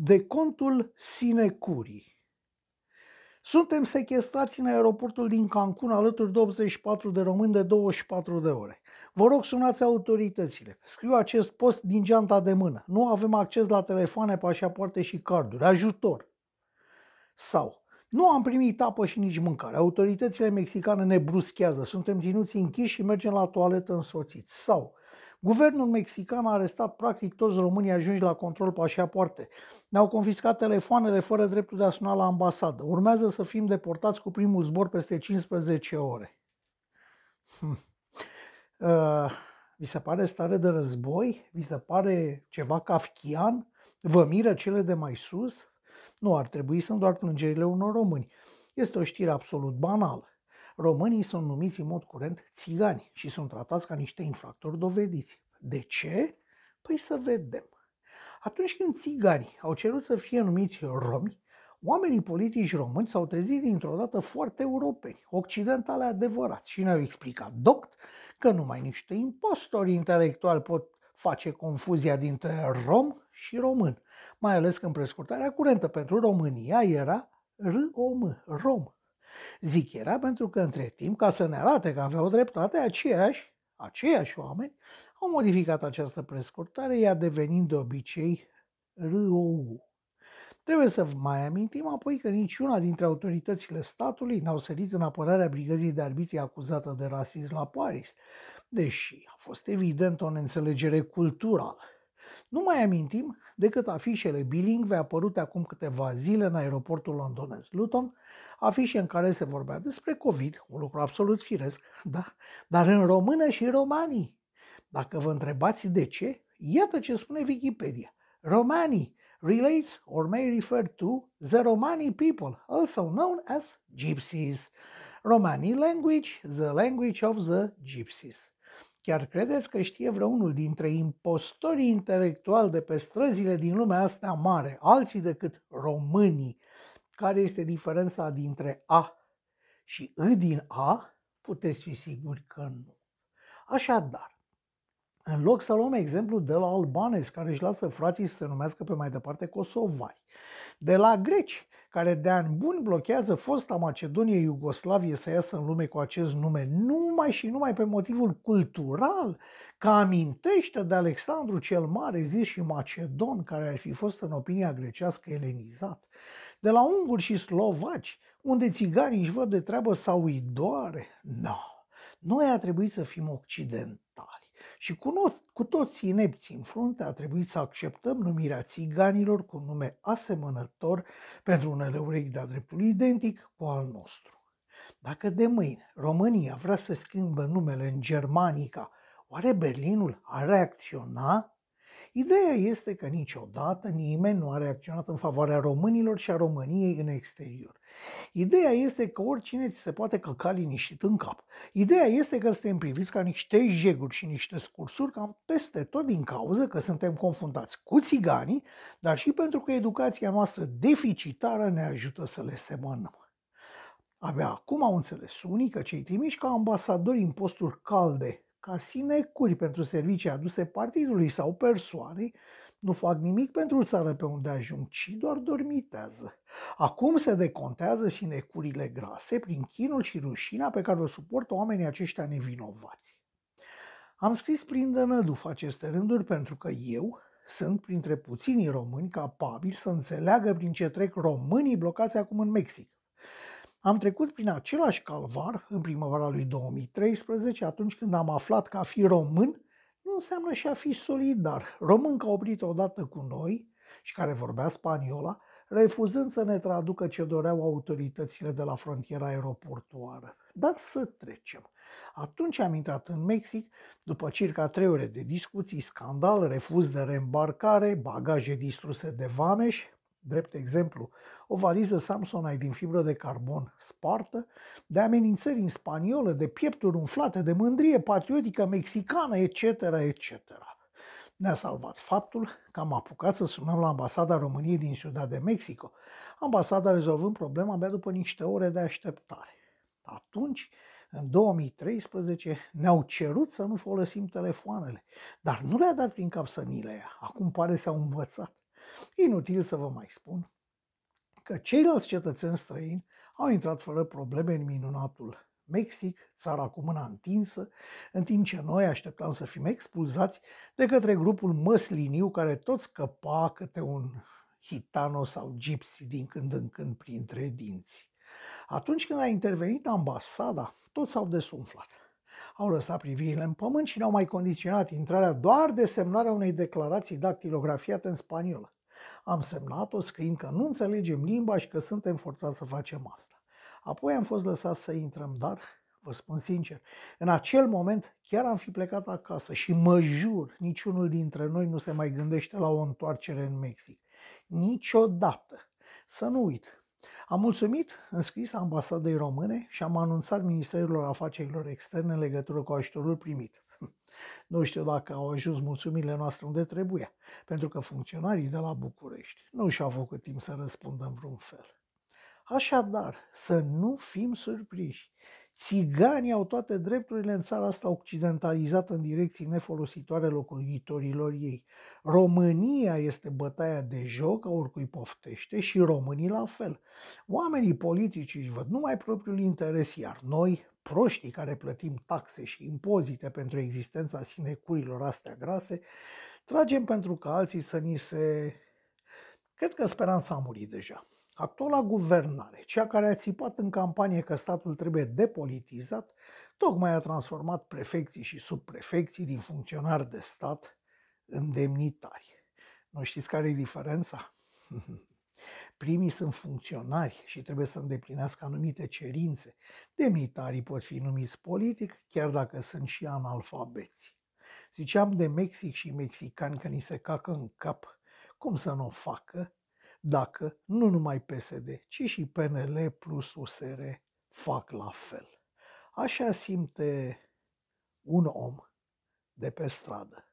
de contul Sinecurii. Suntem sequestrați în aeroportul din Cancun alături de 84 de români de 24 de ore. Vă rog, sunați autoritățile. Scriu acest post din geanta de mână. Nu avem acces la telefoane, pașapoarte și carduri. Ajutor! Sau, nu am primit apă și nici mâncare. Autoritățile mexicane ne bruschează. Suntem ținuți închiși și mergem la toaletă însoțiți. Sau, Guvernul mexican a arestat practic toți românii ajunși la control pașapoarte. Ne-au confiscat telefoanele fără dreptul de a suna la ambasadă. Urmează să fim deportați cu primul zbor peste 15 ore. Hm. Uh, vi se pare stare de război? Vi se pare ceva kafkian? Vă miră cele de mai sus? Nu ar trebui, sunt doar plângerile unor români. Este o știre absolut banală. Românii sunt numiți în mod curent țigani și sunt tratați ca niște infractori dovediți. De ce? Păi să vedem. Atunci când țiganii au cerut să fie numiți romi, oamenii politici români s-au trezit dintr-o dată foarte europeni, occidentale adevărați și ne-au explicat doct că numai niște impostori intelectuali pot face confuzia dintre rom și român, mai ales când prescurtarea curentă pentru România era R-O-M, rom. Zic era pentru că între timp, ca să ne arate că aveau dreptate, aceiași, aceiași oameni au modificat această prescurtare, ea devenind de obicei ROU. Trebuie să mai amintim apoi că niciuna dintre autoritățile statului n-au sărit în apărarea brigăzii de arbitri acuzată de rasism la Paris, deși a fost evident o neînțelegere culturală. Nu mai amintim decât afișele bilingve apărute acum câteva zile în aeroportul londonez Luton, afișe în care se vorbea despre COVID, un lucru absolut firesc, da? dar în română și romanii. Dacă vă întrebați de ce, iată ce spune Wikipedia. Romanii relates or may refer to the Romani people, also known as gypsies. Romani language, the language of the gypsies. Chiar credeți că știe vreunul dintre impostorii intelectuali de pe străzile din lumea asta mare, alții decât românii, care este diferența dintre A și I din A? Puteți fi siguri că nu. Așadar, în loc să luăm exemplu de la albanezi care își lasă frații să se numească pe mai departe kosovari, de la greci care de ani buni blochează fosta Macedonie Iugoslavie să iasă în lume cu acest nume numai și numai pe motivul cultural, că amintește de Alexandru cel Mare, zis și Macedon, care ar fi fost în opinia grecească elenizat, de la unguri și slovaci, unde țiganii își văd de treabă sau îi doare. Nu, no. noi a trebuit să fim occidentali. Și cu, no- cu toți inepții în frunte a trebuit să acceptăm numirea țiganilor cu nume asemănător pentru unele urechi de-a dreptul identic cu al nostru. Dacă de mâine România vrea să schimbă numele în Germanica, oare Berlinul ar reacționa? Ideea este că niciodată nimeni nu a reacționat în favoarea românilor și a României în exterior. Ideea este că oricine ți se poate căca liniștit în cap. Ideea este că suntem priviți ca niște jeguri și niște scursuri cam peste tot din cauză că suntem confundați cu țiganii, dar și pentru că educația noastră deficitară ne ajută să le semănăm. Abia acum au înțeles unii că cei trimiși ca ambasadori în posturi calde, ca sinecuri pentru servicii aduse partidului sau persoanei, nu fac nimic pentru țară pe unde ajung, ci doar dormitează. Acum se decontează sinecurile grase prin chinul și rușina pe care o suportă oamenii aceștia nevinovați. Am scris prin dănăduf aceste rânduri pentru că eu sunt printre puținii români capabili să înțeleagă prin ce trec românii blocați acum în Mexic. Am trecut prin același calvar în primăvara lui 2013, atunci când am aflat că a fi român nu înseamnă și a fi solidar. Român ca oprit odată cu noi și care vorbea spaniola, refuzând să ne traducă ce doreau autoritățile de la frontiera aeroportuară. Dar să trecem. Atunci am intrat în Mexic, după circa trei ore de discuții, scandal, refuz de reîmbarcare, bagaje distruse de vameș, drept exemplu, o valiză Samsonite din fibră de carbon spartă, de amenințări în spaniolă, de piepturi umflate, de mândrie patriotică mexicană, etc., etc. Ne-a salvat faptul că am apucat să sunăm la ambasada României din Ciudad de Mexico, ambasada rezolvând problema abia după niște ore de așteptare. Atunci, în 2013, ne-au cerut să nu folosim telefoanele, dar nu le-a dat prin cap să ni le ia. Acum pare să au învățat. Inutil să vă mai spun că ceilalți cetățeni străini au intrat fără probleme în minunatul Mexic, țara cu mâna întinsă, în timp ce noi așteptam să fim expulzați de către grupul măsliniu care tot scăpa câte un hitano sau gypsy din când în când printre dinți. Atunci când a intervenit ambasada, toți s-au desumflat. Au lăsat privirile în pământ și ne-au mai condiționat intrarea doar de semnarea unei declarații dactilografiate în spaniolă. Am semnat-o scriind că nu înțelegem limba și că suntem forțați să facem asta. Apoi am fost lăsat să intrăm, dar, vă spun sincer, în acel moment chiar am fi plecat acasă și mă jur, niciunul dintre noi nu se mai gândește la o întoarcere în Mexic. Niciodată. Să nu uit. Am mulțumit în scris ambasadei române și am anunțat Ministerilor Afacerilor Externe în legătură cu ajutorul primit. Nu știu dacă au ajuns mulțumirile noastre unde trebuie, pentru că funcționarii de la București nu și-au făcut timp să răspundă în vreun fel. Așadar, să nu fim surprinși. Țiganii au toate drepturile în țara asta occidentalizată în direcții nefolositoare locuitorilor ei. România este bătaia de joc a oricui poftește și românii la fel. Oamenii politici își văd numai propriul interes, iar noi, proștii care plătim taxe și impozite pentru existența sinecurilor astea grase, tragem pentru că alții să ni se... Cred că speranța a murit deja. Actuala guvernare, cea care a țipat în campanie că statul trebuie depolitizat, tocmai a transformat prefecții și subprefecții din funcționari de stat în demnitari. Nu știți care e diferența? Primii sunt funcționari și trebuie să îndeplinească anumite cerințe. Demnitarii pot fi numiți politic, chiar dacă sunt și analfabeți. Ziceam de Mexic și mexicani că ni se cacă în cap. Cum să nu o facă? dacă nu numai PSD, ci și PNL plus USR fac la fel. Așa simte un om de pe stradă.